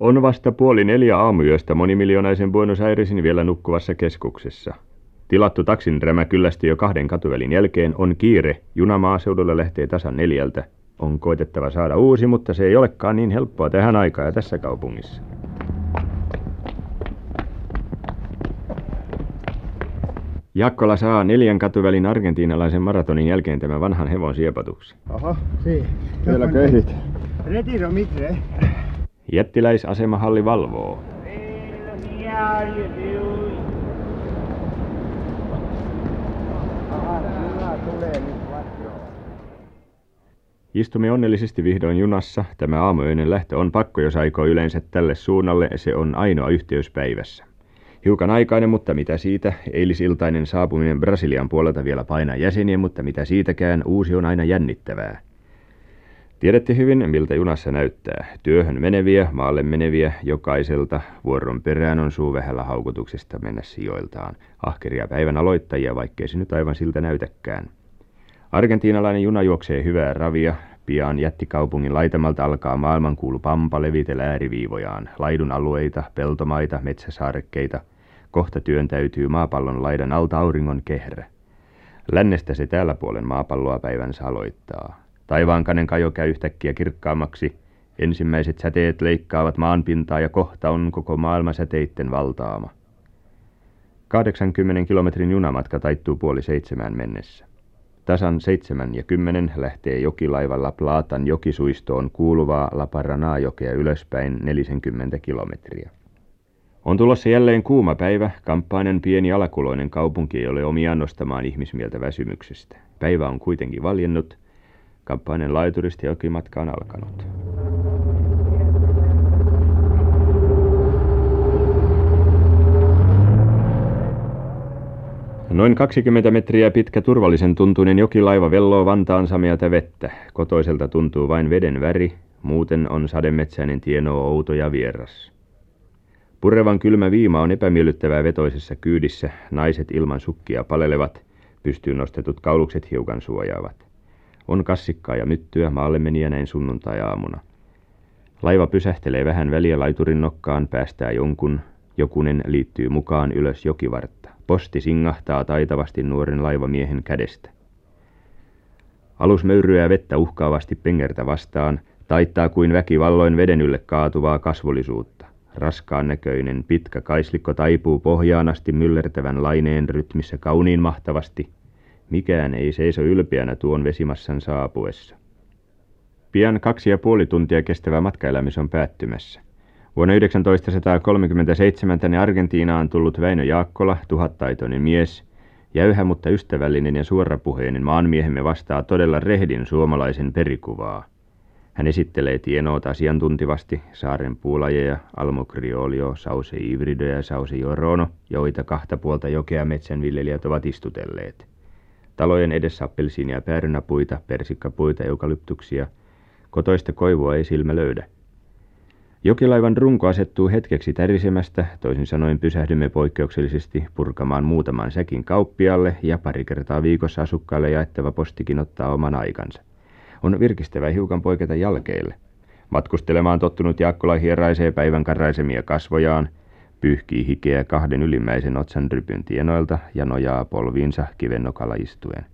On vasta puoli neljä aamuyöstä monimiljonaisen Buenos Airesin vielä nukkuvassa keskuksessa. Tilattu taksin rämä kyllästi jo kahden katuvälin jälkeen. On kiire. Juna maaseudulla lähtee tasan neljältä. On koitettava saada uusi, mutta se ei olekaan niin helppoa tähän aikaan ja tässä kaupungissa. Jakkola saa neljän katuvälin argentiinalaisen maratonin jälkeen tämän vanhan hevon siepatuksen. Aha, si. Vielä ehdit? Retiro mitre. Jättiläisasemahalli valvoo. Istumme onnellisesti vihdoin junassa. Tämä aamuöinen lähtö on pakko, jos aikoo yleensä tälle suunnalle. Se on ainoa yhteys päivässä. Hiukan aikainen, mutta mitä siitä? Eilisiltainen saapuminen Brasilian puolelta vielä painaa jäseniä, mutta mitä siitäkään, uusi on aina jännittävää. Tiedätte hyvin, miltä junassa näyttää. Työhön meneviä, maalle meneviä, jokaiselta. Vuoron perään on suu vähällä haukotuksesta mennä sijoiltaan. Ahkeria päivän aloittajia, vaikkei se nyt aivan siltä näytäkään. Argentiinalainen juna juoksee hyvää ravia. Pian jättikaupungin laitamalta alkaa maailmankuulu pampa levitellä ääriviivojaan. Laidun alueita, peltomaita, metsäsaarekkeita. Kohta työntäytyy maapallon laidan alta auringon kehrä. Lännestä se täällä puolen maapalloa päivänsä aloittaa. Taivaankanen kajo käy yhtäkkiä kirkkaammaksi. Ensimmäiset säteet leikkaavat maanpintaa ja kohta on koko maailma säteitten valtaama. 80 kilometrin junamatka taittuu puoli seitsemään mennessä. Tasan seitsemän ja kymmenen lähtee jokilaivalla Plaatan jokisuistoon kuuluvaa Laparanaa-jokea ylöspäin 40 kilometriä. On tulossa jälleen kuuma päivä, kamppainen pieni alakuloinen kaupunki ei ole omiaan nostamaan ihmismieltä väsymyksestä. Päivä on kuitenkin valjennut, kamppainen laituristi jokimatka on alkanut. Noin 20 metriä pitkä turvallisen tuntuinen jokilaiva velloo Vantaan sameata vettä. Kotoiselta tuntuu vain veden väri, muuten on sademetsäinen tieno outo ja vieras. Purevan kylmä viima on epämiellyttävää vetoisessa kyydissä, naiset ilman sukkia palelevat, pystyyn nostetut kaulukset hiukan suojaavat. On kassikkaa ja myttyä maalle meniä näin sunnuntai-aamuna. Laiva pysähtelee vähän väliä laiturin nokkaan, päästää jonkun, jokunen liittyy mukaan ylös jokivartta. Posti singahtaa taitavasti nuoren laivamiehen kädestä. Alus möyryää vettä uhkaavasti pengertä vastaan, taittaa kuin väkivalloin veden ylle kaatuvaa kasvollisuutta. Raskaan näköinen pitkä kaislikko taipuu pohjaan asti myllertävän laineen rytmissä kauniin mahtavasti. Mikään ei seiso ylpeänä tuon vesimassan saapuessa. Pian kaksi ja puoli tuntia kestävä matkaelämys on päättymässä. Vuonna 1937 tänne Argentiinaan tullut Väinö Jaakkola, tuhattaitoinen mies, jäyhä mutta ystävällinen ja suorapuheinen maanmiehemme vastaa todella rehdin suomalaisen perikuvaa. Hän esittelee tienoot asiantuntivasti, saaren puulajeja, almokriolio, sause ivrido ja sause jorono, joita kahta puolta jokea metsänviljelijät ovat istutelleet. Talojen edessä appelsiinia päärynäpuita, persikkapuita, eukalyptuksia. Kotoista koivua ei silmä löydä. Jokilaivan runko asettuu hetkeksi tärisemästä, toisin sanoen pysähdymme poikkeuksellisesti purkamaan muutaman säkin kauppialle ja pari kertaa viikossa asukkaille jaettava postikin ottaa oman aikansa. On virkistävä hiukan poiketa jälkeille. Matkustelemaan tottunut Jaakkola hieraisee päivän karraisemia kasvojaan, pyyhkii hikeä kahden ylimmäisen otsan rypyn tienoilta ja nojaa polviinsa kivennokalla istuen.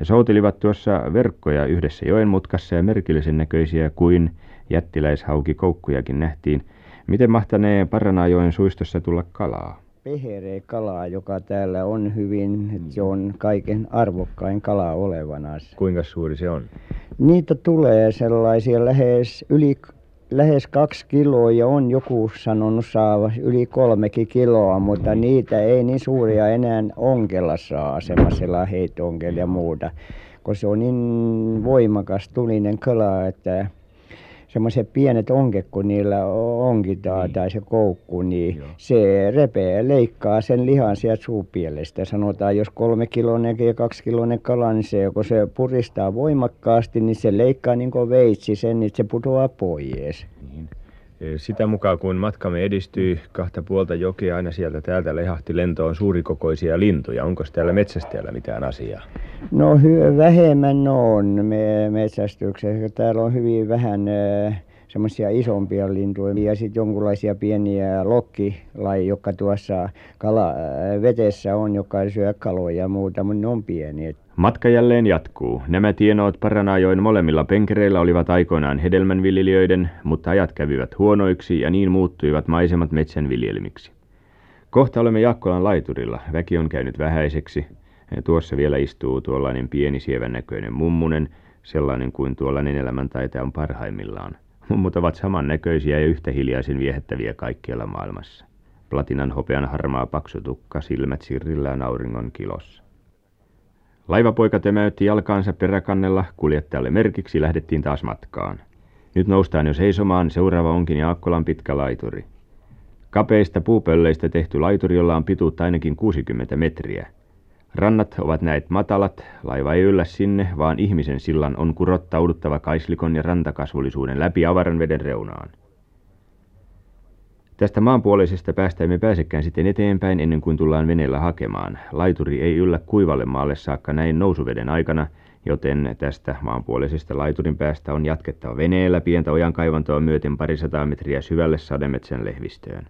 He soutelivat tuossa verkkoja yhdessä joen mutkassa ja merkillisen näköisiä kuin jättiläishauki koukkujakin nähtiin. Miten mahtanee Paranaajoen suistossa tulla kalaa? Pehere kalaa, joka täällä on hyvin, että se on kaiken arvokkain kala olevana. Kuinka suuri se on? Niitä tulee sellaisia lähes yli lähes kaksi kiloa ja on joku sanonut saava yli kolmekin kiloa, mutta niitä ei niin suuria enää onkella saa, semmoisella heittonkella ja muuta, kun se on niin voimakas tulinen kala, että semmoiset pienet onket kun niillä onkitaan niin. tai se koukku niin se repee leikkaa sen lihan sieltä suupielestä sanotaan jos kolmekiloinen ja kaksikiloinen kala niin se kun se puristaa voimakkaasti niin se leikkaa niin kuin veitsi sen niin se putoaa pois niin. Sitä mukaan kun matkamme edistyi kahta puolta jokea aina sieltä täältä lehahti lentoon suurikokoisia lintuja. Onko täällä metsästäjällä mitään asiaa? No vähemmän on me metsästyksessä. Täällä on hyvin vähän semmoisia isompia lintuja ja sitten jonkunlaisia pieniä lokkilajeja jotka tuossa kala vetessä on jotka syö kaloja ja muuta mutta ne on pieniä Matka jälleen jatkuu. Nämä tienoot Paranaajoen molemmilla penkereillä olivat aikoinaan hedelmänviljelijöiden, mutta ajat kävivät huonoiksi ja niin muuttuivat maisemat metsänviljelmiksi. Kohta olemme Jaakkolan laiturilla. Väki on käynyt vähäiseksi. Tuossa vielä istuu tuollainen pieni sievän näköinen mummunen, sellainen kuin tuollainen elämäntaita on parhaimmillaan. Mummut ovat samannäköisiä ja yhtä hiljaisin viehättäviä kaikkialla maailmassa. Platinan hopean harmaa paksu tukka, silmät sirrillään auringon kilossa. Laivapoika tömäytti jalkaansa peräkannella, kuljettajalle merkiksi lähdettiin taas matkaan. Nyt noustaan jo seisomaan, seuraava onkin Jaakkolan pitkä laituri. Kapeista puupölleistä tehty laituri, jolla on pituutta ainakin 60 metriä. Rannat ovat näet matalat, laiva ei yllä sinne, vaan ihmisen sillan on kurottauduttava kaislikon ja rantakasvullisuuden läpi avaran veden reunaan. Tästä maanpuoleisesta päästä emme pääsekään sitten eteenpäin ennen kuin tullaan veneellä hakemaan. Laituri ei yllä kuivalle maalle saakka näin nousuveden aikana, joten tästä maanpuoleisesta laiturin päästä on jatkettava veneellä pientä ojankaivantoa myöten parisataa metriä syvälle sademetsän lehvistöön.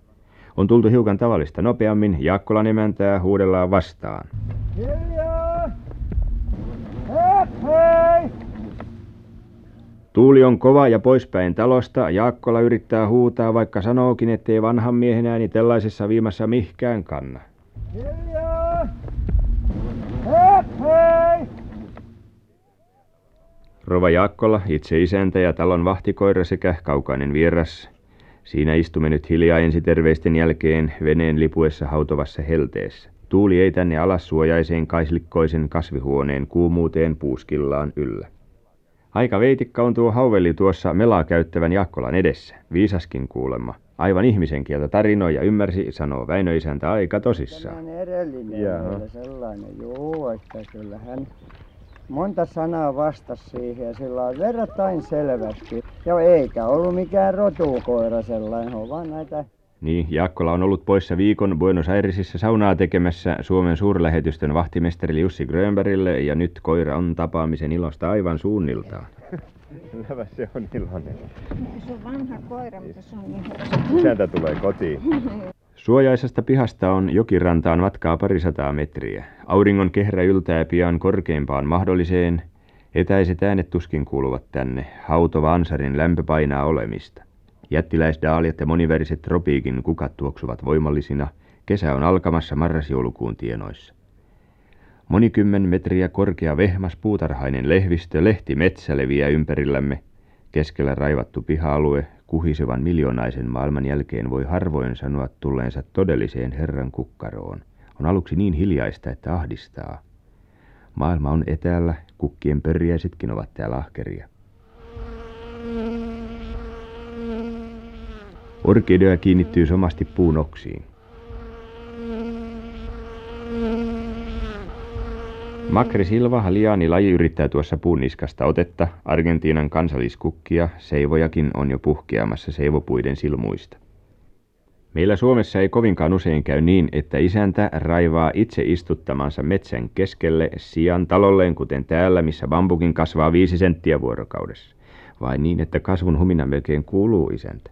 On tultu hiukan tavallista nopeammin, Jaakkolan emäntää huudellaan vastaan. Hiljaa! hei! Tuuli on kova ja poispäin talosta. Jaakkola yrittää huutaa, vaikka sanookin, ettei vanhan miehen ääni tällaisessa viimassa mihkään kanna. Hiljaa! Hei! Rova Jaakkola, itse isäntä ja talon vahtikoira sekä kaukainen vieras. Siinä istumme nyt hiljaa ensiterveisten jälkeen veneen lipuessa hautovassa helteessä. Tuuli ei tänne alas suojaiseen kaislikkoisen kasvihuoneen kuumuuteen puuskillaan yllä. Aika veitikka on tuo hauveli tuossa melaa käyttävän Jaakkolan edessä. Viisaskin kuulemma. Aivan ihmisen kieltä tarinoi ja ymmärsi, sanoo Väinö isäntä aika tosissaan. Sellainen edellinen Jaa. sellainen, joo, että kyllä hän monta sanaa vastasi siihen ja sillä on verrattain selvästi. Ja eikä ollut mikään rotukoira sellainen, on vaan näitä niin, Jaakkola on ollut poissa viikon Buenos Airesissa saunaa tekemässä Suomen suurlähetystön vahtimesteri Jussi Grönbergille ja nyt koira on tapaamisen ilosta aivan suunniltaan. Kyllä se on iloinen. Se on vanha koira, mutta se on niin Isäntä tulee kotiin. Suojaisesta pihasta on jokirantaan matkaa parisataa metriä. Auringon kehrä yltää pian korkeimpaan mahdolliseen. Etäiset äänet tuskin kuuluvat tänne. Hautova ansarin lämpö painaa olemista. Jättiläisdaaliat ja moniveriset tropiikin kukat tuoksuvat voimallisina. Kesä on alkamassa marras-joulukuun tienoissa. Monikymmen metriä korkea vehmas puutarhainen lehvistö lehti metsä leviää ympärillämme. Keskellä raivattu piha-alue kuhisevan miljoonaisen maailman jälkeen voi harvoin sanoa tulleensa todelliseen Herran kukkaroon. On aluksi niin hiljaista, että ahdistaa. Maailma on etäällä, kukkien pörjäisetkin ovat täällä ahkeria. Orkidea kiinnittyy somasti puun oksiin. Macre silva liani laji yrittää tuossa puun niskasta otetta. Argentiinan kansalliskukkia, seivojakin on jo puhkeamassa seivopuiden silmuista. Meillä Suomessa ei kovinkaan usein käy niin, että isäntä raivaa itse istuttamansa metsän keskelle sian talolleen, kuten täällä, missä bambukin kasvaa viisi senttiä vuorokaudessa. Vai niin, että kasvun humina melkein kuuluu isäntä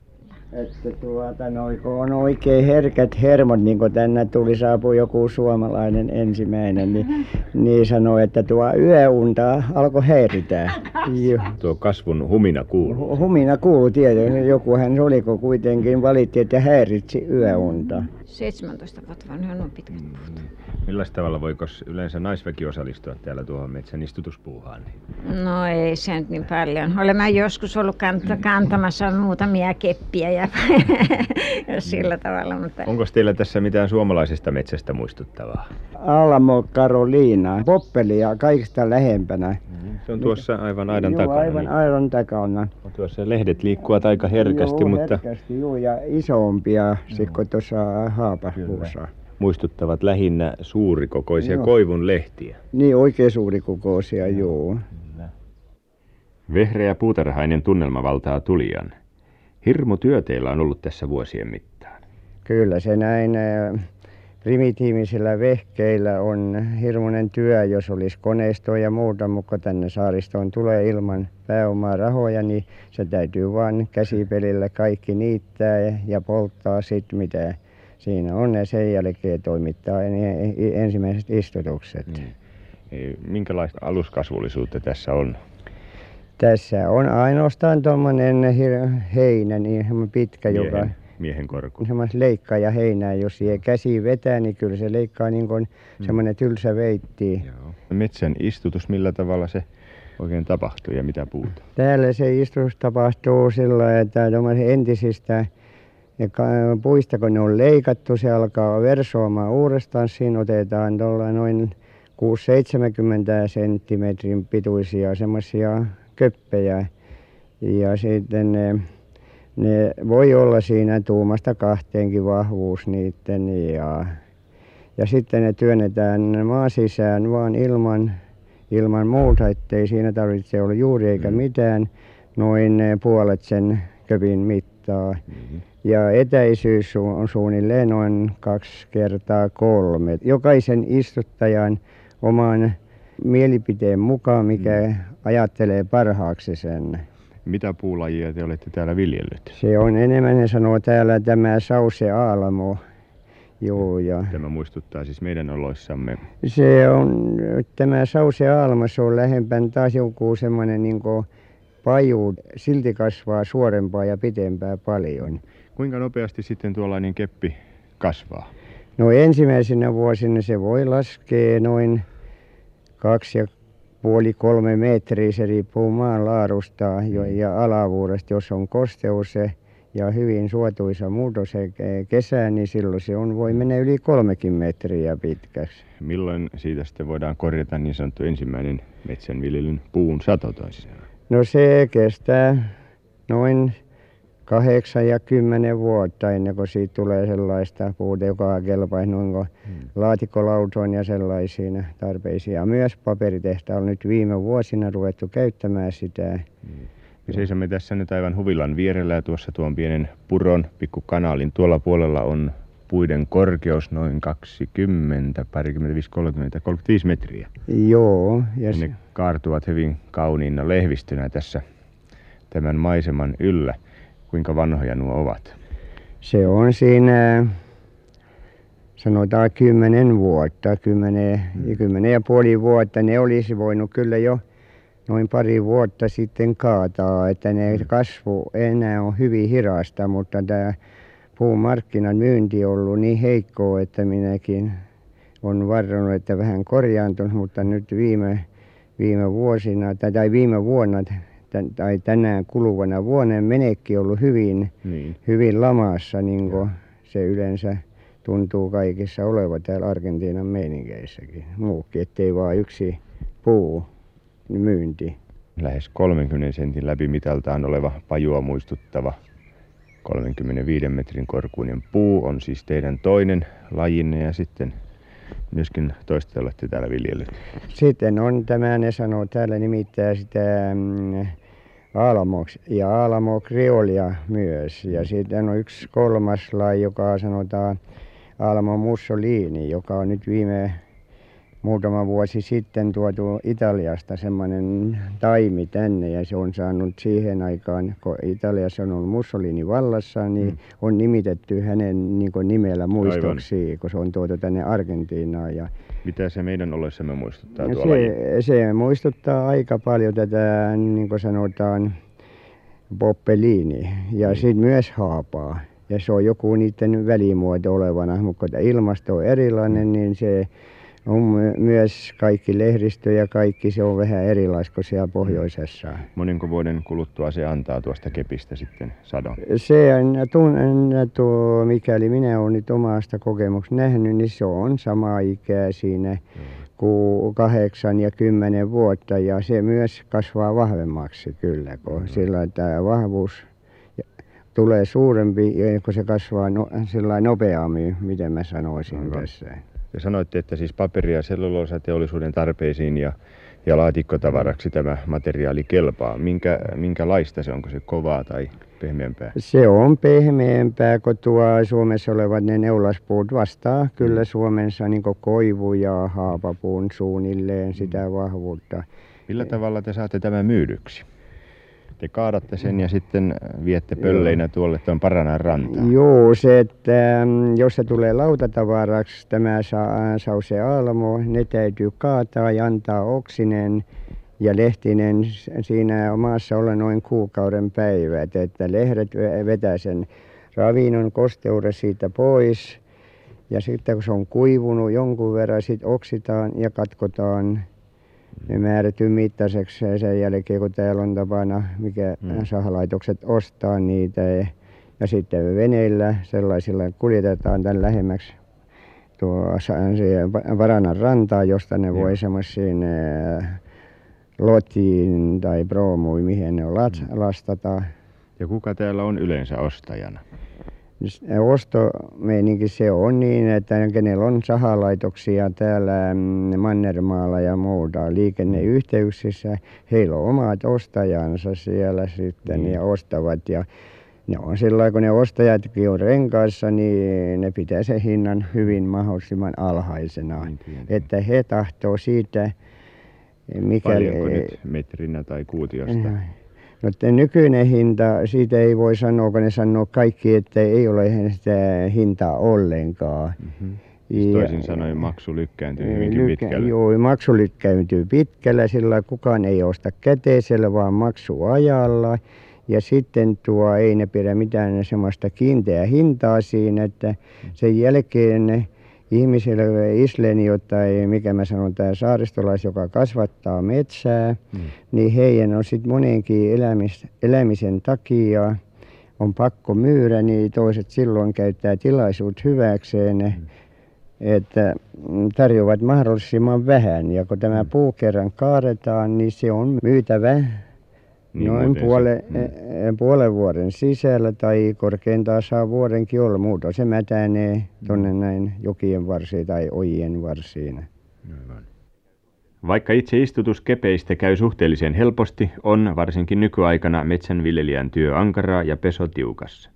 että tuota noin kun on oikein herkät hermot niin kuin tänne tuli saapui joku suomalainen ensimmäinen niin niin sanoi että tuo yöunta alkoi häiritää tuo kasvun humina kuuluu. Humina kuului tietenkin jokuhan se oli kun kuitenkin valitti että häiritsi yöunta 17 vuotta vanha on pitkät puut Millä tavalla voiko yleensä naisväki osallistua täällä tuohon metsän istutuspuuhaan? No ei se nyt niin paljon. Olen joskus ollut kant- kantamassa muutamia keppiä ja sillä tavalla. Mutta... Onko teillä tässä mitään suomalaisesta metsästä muistuttavaa? Alamo Karoliina, Poppeli ja kaikista lähempänä. Se on tuossa aivan aidan joo, takana. aivan niin. aidan takana. Tuossa lehdet liikkuvat aika herkästi, joo, mutta... herkästi, joo, ja isompia sitten kuin tuossa Haapapuussa muistuttavat lähinnä suurikokoisia joo. koivun lehtiä. Niin, oikein suurikokoisia, joo. Kyllä. Vehreä puutarhainen tunnelma valtaa tulijan. Hirmu työ teillä on ollut tässä vuosien mittaan. Kyllä se näin primitiivisillä vehkeillä on hirmuinen työ jos olisi koneistoa ja muuta mutta kun tänne saaristoon tulee ilman pääomaa rahoja niin se täytyy vain käsipelillä kaikki niittää ja ja polttaa sitten mitä siinä on ja sen jälkeen toimittaa ne ensimmäiset istutukset. Minkälaista aluskasvullisuutta tässä on? Tässä on ainoastaan tuommoinen - heinä niin semmoinen pitkä joka miehen miehen korku semmoista leikkaaja-heinää jos siihen käsi vetää niin kyllä se leikkaa niin kuin semmoinen tylsä veitsi joo. Metsän istutus millä tavalla se oikein tapahtuu ja mitä puuta? Täällä se istutus tapahtuu sillä että tuommoisista entisistä puista kun ne on leikattu se alkaa versoamaan uudestaan. Siinä otetaan tuolla noin kuusi seitsemänkymmentä senttimetrin pituisia semmoisia köppejä. Ja sitten ne ne voi olla siinä tuumasta kahteenkin vahvuus niiden ja ja sitten ne työnnetään maan sisään vain ilman ilman muuta että ei siinä tarvitse olla juuri eikä mitään. Noin puolet sen kepin mittaa mm-hmm. ja etäisyys on suunnilleen noin kaksi kertaa kolme. Jokaisen istuttajan oman mielipiteen mukaan mikä mm. ajattelee parhaaksi sen. Mitä puulajia te olette täällä viljellyt? Se on enemmän ne sanoo täällä tämä sauseaalamo joo ja tämä muistuttaa siis meidän oloissamme. Se on tämä sauseaalamo se on lähempänä taas joku semmoinen niin kuin paju silti kasvaa suorempaa ja pitempää paljon. Kuinka nopeasti sitten tuollainen keppi kasvaa? No ensimmäisinä vuosina se voi laskea noin kaksi ja puoli kolme metriä. Se riippuu maan laadusta ja alavuudesta. Jos on kosteus ja hyvin suotuisa muuten se kesä niin silloin se on voi mennä yli kolmekin metriä pitkäksi. Milloin siitä sitten voidaan korjata niin sanottu ensimmäinen metsänviljelyn puun sato toisin no se kestää noin kahdeksan ja kymmenen vuotta ennen kuin siitä tulee sellaista puuta joka kelpaisi noin kuin hmm. laatikkolautoihin ja sellaisiin tarpeisiin ja myös paperitehtaalla nyt viime vuosina ruvettu käyttämään sitä hmm. me seisomme tässä nyt aivan huvilan vierellä ja tuossa tuon pienen puron pikkukanaalin tuolla puolella on puiden korkeus noin 20, parikymmentä, 30, 35 metriä. Joo. Ja ne kaartuvat hyvin kauniina lehvistönä tässä tämän maiseman yllä. Kuinka vanhoja nuo ovat? Se on siinä sanotaan kymmenen vuotta, kymmenen, mm. kymmenen ja puoli vuotta. Ne olisi voinut kyllä jo noin pari vuotta sitten kaataa, että ne mm. kasvu enää on hyvin hidasta, mutta tämä puun markkinan myynti on ollut niin heikkoa, että minäkin on varannut, että vähän korjaantunut, mutta nyt viime, viime vuosina tai viime vuonna tai tänään kuluvana vuonna menekki ollut hyvin niin. hyvin lamassa niin kuin se yleensä tuntuu kaikissa olevan täällä Argentiinan meiningeissäkin. Muutkin että ei vain yksi puu myynti. Lähes 30 sentin läpimitaltaan oleva pajua muistuttava 35 metrin korkuinen puu on siis teidän toinen lajinne ja sitten myöskin toista olette täällä viljellyt sitten on tämä ne sanoo täällä nimittäin sitä mm, ja aalamo-kreolia myös. Ja sitten on yksi kolmas laji joka sanotaan alamo mussolini joka on nyt viime muutama vuosi sitten tuotu Italiasta semmoinen taimi tänne ja se on saanut siihen aikaan kun Italiassa on ollut Mussolini vallassa niin mm. on nimitetty hänen niin kuin nimellä muistoksi kun se on tuotu tänne Argentiinaan ja mitä se meidän oloissamme muistuttaa tuo se, se muistuttaa aika paljon tätä niin kuin sanotaan poppeliini ja mm. sitten myös haapaa ja se on joku niiden välimuoto olevana mutta kun ilmasto on erilainen mm. niin se on myös kaikki lehdistö ja kaikki se on vähän erilaista kuin siellä pohjoisessa. Monenko vuoden kuluttua se antaa tuosta kepistä sitten sadon? Se tunnen tuo mikäli minä olen nyt omasta kokemuksesta nähnyt niin se on sama ikää siinä kuin kahdeksan ja kymmenen vuotta ja se myös kasvaa vahvemmaksi kyllä kun sillä tämä vahvuus tulee suurempi kun se kasvaa no sillä nopeammin miten mä sanoisin tässä. te sanoitte että siis paperi- ja selluloosateollisuuden tarpeisiin ja ja laatikkotavaraksi tämä materiaali kelpaa. Minkä, minkälaista se, onko se kovaa tai pehmeämpää? Se on pehmeämpää kuin tuo Suomessa olevat ne neulaspuut vastaa kyllä Suomessa niin koivu ja haapapuun suunnilleen sitä vahvuutta. Millä tavalla te saatte tämän myydyksi? Te kaadatte sen ja sitten viette pölleinä tuolle tuon Paranan rantaan. Joo, se, että mm, jos se tulee lautatavaraksi, tämä sa- Sause Almo, ne täytyy kaataa ja antaa oksinen ja lehtinen siinä maassa olla noin kuukauden päivät, että lehdet ve- vetää sen ravinnon kosteuden siitä pois. Ja sitten kun se on kuivunut jonkun verran, sitten oksitaan ja katkotaan ne määrätyn mittaiseksi ja sen jälkeen kun täällä on tapana, mikä Mm. sahalaitokset ostaa niitä ja, ja sitten veneillä sellaisilla kuljetetaan tämän lähemmäksi tuo siihen rantaan, josta ne voi semmoisiin lotiin tai proomuihin, mihin ne lat- lastata. Ja kuka täällä on yleensä ostajana? Ostomeininki se on niin, että kenellä on sahalaitoksia täällä mm, Mannermaalla ja muuta liikenneyhteyksissä, heillä on omat ostajansa siellä sitten Niin. ja ostavat ja ne on sillä lailla, kun ne ostajatkin on renkaissa, niin ne pitää sen hinnan hyvin mahdollisimman alhaisena. Niin. Että he tahtoo siitä, mikäli... Paljonko nyt metrinä tai kuutiosta? No te nykyinen hinta, siitä ei voi sanoa, kun ne sanoo kaikki, että ei ole sitä hintaa ollenkaan. Mm-hmm. Toisin sanoen maksu lykkääntyy hyvinkin pitkälle. Joo, maksu lykkääntyy pitkällä, sillä kukaan ei osta käteisellä, vaan maksuajalla. Ja sitten tuo ei ne pidä mitään semmoista kiinteää hintaa siinä, että sen jälkeen ihmisille isleniot tai mikä mä sanon, tämä saaristolais, joka kasvattaa metsää, Mm. niin heidän on sitten monenkin elämis, elämisen takia on pakko myydä, niin toiset silloin käyttää tilaisuut hyväkseen, että mm, tarjoavat mahdollisimman vähän. Ja kun tämä puu kerran kaadetaan, niin se on myytävä Niin noin puole, mm. eh, puolen vuoden sisällä tai korkeintaan saa vuodenkin olla. Muuten se mätänee tuonne näin jokien varsiin tai ojien varsiin. Aivan. Vaikka itse istutus kepeistä käy suhteellisen helposti, on varsinkin nykyaikana metsänviljelijän työ ankaraa ja peso tiukassa.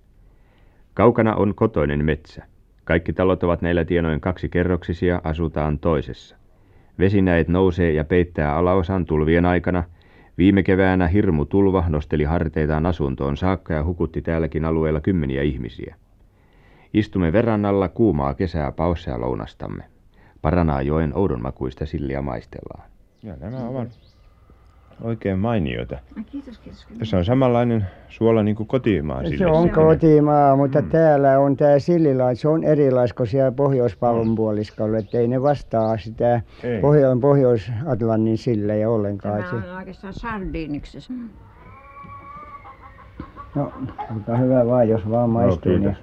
Kaukana on kotoinen metsä. Kaikki talot ovat näillä tienoin kaksikerroksisia, asutaan toisessa. Vesinäet nousee ja peittää alaosan tulvien aikana. Viime keväänä hirmu tulva nosteli harteitaan asuntoon saakka ja hukutti täälläkin alueella kymmeniä ihmisiä. Istumme verrannalla kuumaa kesää paossa ja lounastamme. Paranaajoen oudonmakuista silliä maistellaan. Ja nämä ovat oikein mainioita. Kiitos, kiitos. Tässä on samanlainen suola niin kuin kotimaa Se on kotimaa, mutta Mm. täällä on tämä sillilait, se on erilais kuin siellä Pohjois-Pallon puoliskolla, että ei ne vastaa sitä Ei. Pohjo- Pohjois-Atlantin sillejä ollenkaan. Tämä Se- on oikeastaan sardiiniksi. No, mutta hyvä vaan, jos vaan maistuu. No, niin.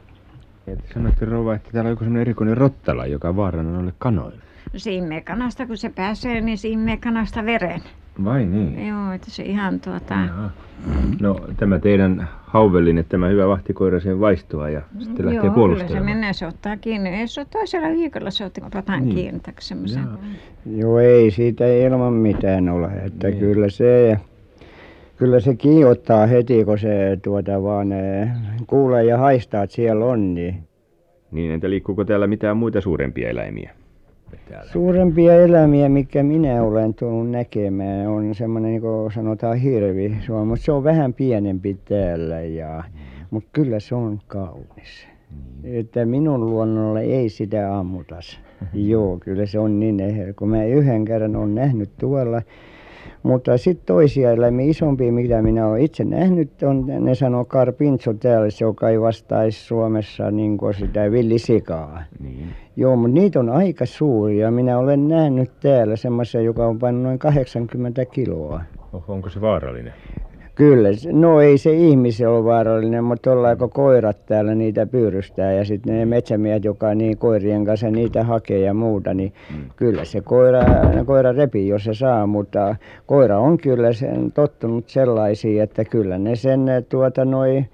kiitos. Sanoitte rouva, että täällä on joku semmoinen erikoinen rottala, joka vaarana noille kanoille. Siimekanasta, kun se pääsee, niin siimekanasta veren. Vai niin? Joo, että se ihan tuota... Jaha. No tämä teidän hauvellinne, tämä hyvä vahtikoira sen vaistoa ja sitten lähtee Joo, kyllä se puolustelemaan. menee, se ottaa kiinni. Ei se ole toisella viikolla, se otti rotan Niin. kiinni tai semmoisen. Joo, ei siitä ilman mitään ole. Että Niin. kyllä se, kyllä se kiihottaa heti, kun se tuota vaan eh, kuulee ja haistaa, että siellä on. Niin. Niin, entä liikkuuko täällä mitään muita suurempia eläimiä? Suurempia eläimiä, mikä minä olen tullut näkemään, on semmoinen, niin kuin sanotaan hirvi. Se on, mutta se on vähän pienempi täällä, ja, mutta kyllä se on kaunis. Että minun luonnolle ei sitä ammutas. Joo, kyllä se on niin eheä, kun mä yhden kerran olen nähnyt tuolla. Mutta sitten toisia eläimiä, isompia, mitä minä olen itse nähnyt, on, ne sanoo karpintso täällä, se joka ei vastaisi Suomessa niin kuin sitä villisikaa. Joo, mutta niitä on aika suuria. Minä olen nähnyt täällä semmoisen, joka on pannut noin 80 kiloa. Oho, onko se vaarallinen? Kyllä, no ei se ihmisen ole vaarallinen, mutta tuolla koirat täällä niitä pyyrystää ja sitten ne metsämiehet, joka niin koirien kanssa niitä hakee ja muuta, niin Mm. kyllä se koira, koira repii, jos se saa, mutta koira on kyllä sen tottunut sellaisiin, että kyllä ne sen tuota noin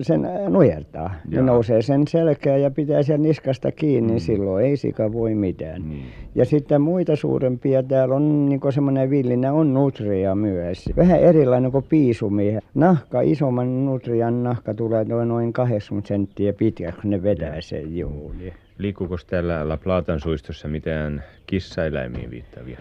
sen nujertaa. Ne nousee sen selkään ja pitää sen niskasta kiinni, niin Mm. silloin ei sika voi mitään. Niin. Ja sitten muita suurempia täällä on niin semmoinen villinä on nutria myös. Vähän erilainen kuin piisumi. Nahka, isomman nutrian nahka tulee noin, noin 80 senttiä pitkä, kun ne vetää sen juuri. Liikkuuko täällä La Platan suistossa mitään kissaeläimiin viittaavia?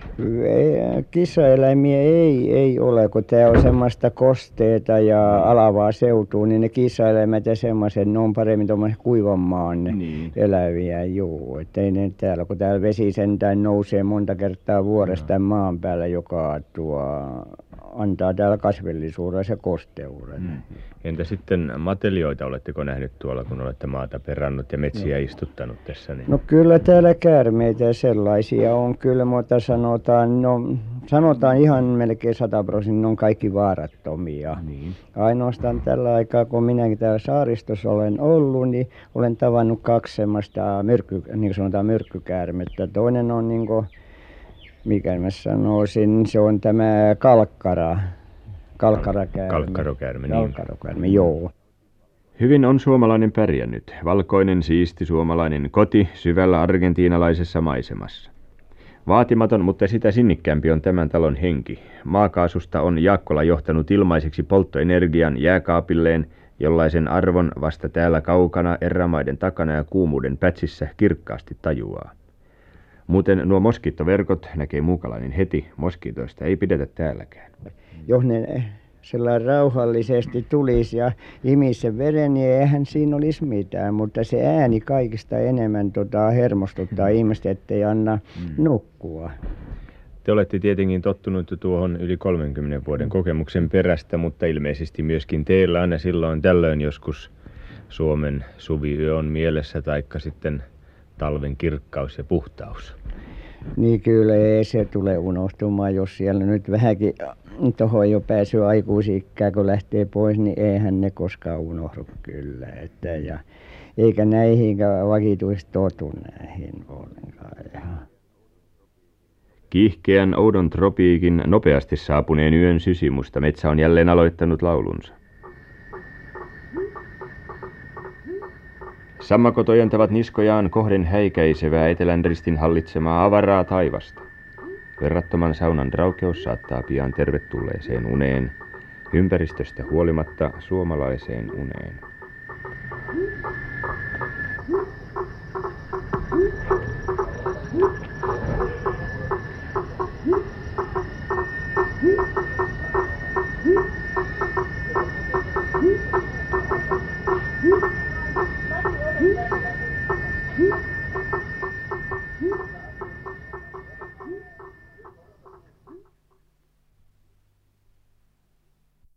Ei, kissaeläimiä ei, ei ole, kun tämä on semmoista kosteita ja alavaa seutua, niin ne kissaeläimet ja semmoiset, ne on paremmin tuommoiset kuivan maan Niin. eläviä, juu. Että ei ne täällä, kun täällä vesi sentään nousee monta kertaa vuodesta maan päällä, joka tuo, antaa täällä kasvillisuuden ja kosteuden. Mm. Entä sitten matelioita oletteko nähnyt tuolla, kun olette maata perannut ja metsiä istuttanut tässä? Niin... No kyllä täällä käärmeitä ja sellaisia on kyllä, mutta sanotaan, no, sanotaan ihan melkein sataprosenttisesti, ne on kaikki vaarattomia. Niin. Ainoastaan tällä aikaa, kun minäkin täällä saaristossa olen ollut, niin olen tavannut kaksi semmoista, myrkky, niin sanotaan myrkkykäärmettä. Toinen on niin kuin, mikä mä sanoisin, se on tämä kalkkara. Kalkkarakäärme. Kalkkarokäärme, niin. Kalkkarokäärme, joo. Hyvin on suomalainen pärjännyt. Valkoinen, siisti suomalainen koti syvällä argentiinalaisessa maisemassa. Vaatimaton, mutta sitä sinnikkäämpi on tämän talon henki. Maakaasusta on Jaakkola johtanut ilmaiseksi polttoenergian jääkaapilleen, jollaisen arvon vasta täällä kaukana erämaiden takana ja kuumuuden pätsissä kirkkaasti tajuaa. Muuten nuo moskittoverkot näkee muukalainen heti, moskitoista ei pidetä täälläkään. Jos ne sellainen rauhallisesti tulisi ja imisi sen veren, niin eihän siinä olisi mitään. Mutta se ääni kaikista enemmän tota, hermostuttaa ihmistä, ettei anna nukkua. Te olette tietenkin tottunut tuohon yli 30 vuoden kokemuksen perästä, mutta ilmeisesti myöskin teillä aina silloin tällöin joskus Suomen suviyö on mielessä, taikka sitten talven kirkkaus ja puhtaus. Niin kyllä ei se tule unohtumaan, jos siellä nyt vähänkin tuohon jo päässyt aikuisikään, kun lähtee pois, niin eihän ne koskaan unohdu kyllä. Että, ja, eikä näihinkään vakituisesti totu näihin ollenkaan. Ja. Kiihkeän oudon tropiikin nopeasti saapuneen yön sysimusta metsä on jälleen aloittanut laulunsa. Sammakot ojentavat niskojaan kohden häikäisevää etelän ristin hallitsemaa avaraa taivasta. Verrattoman saunan raukeus saattaa pian tervetulleeseen uneen, ympäristöstä huolimatta suomalaiseen uneen.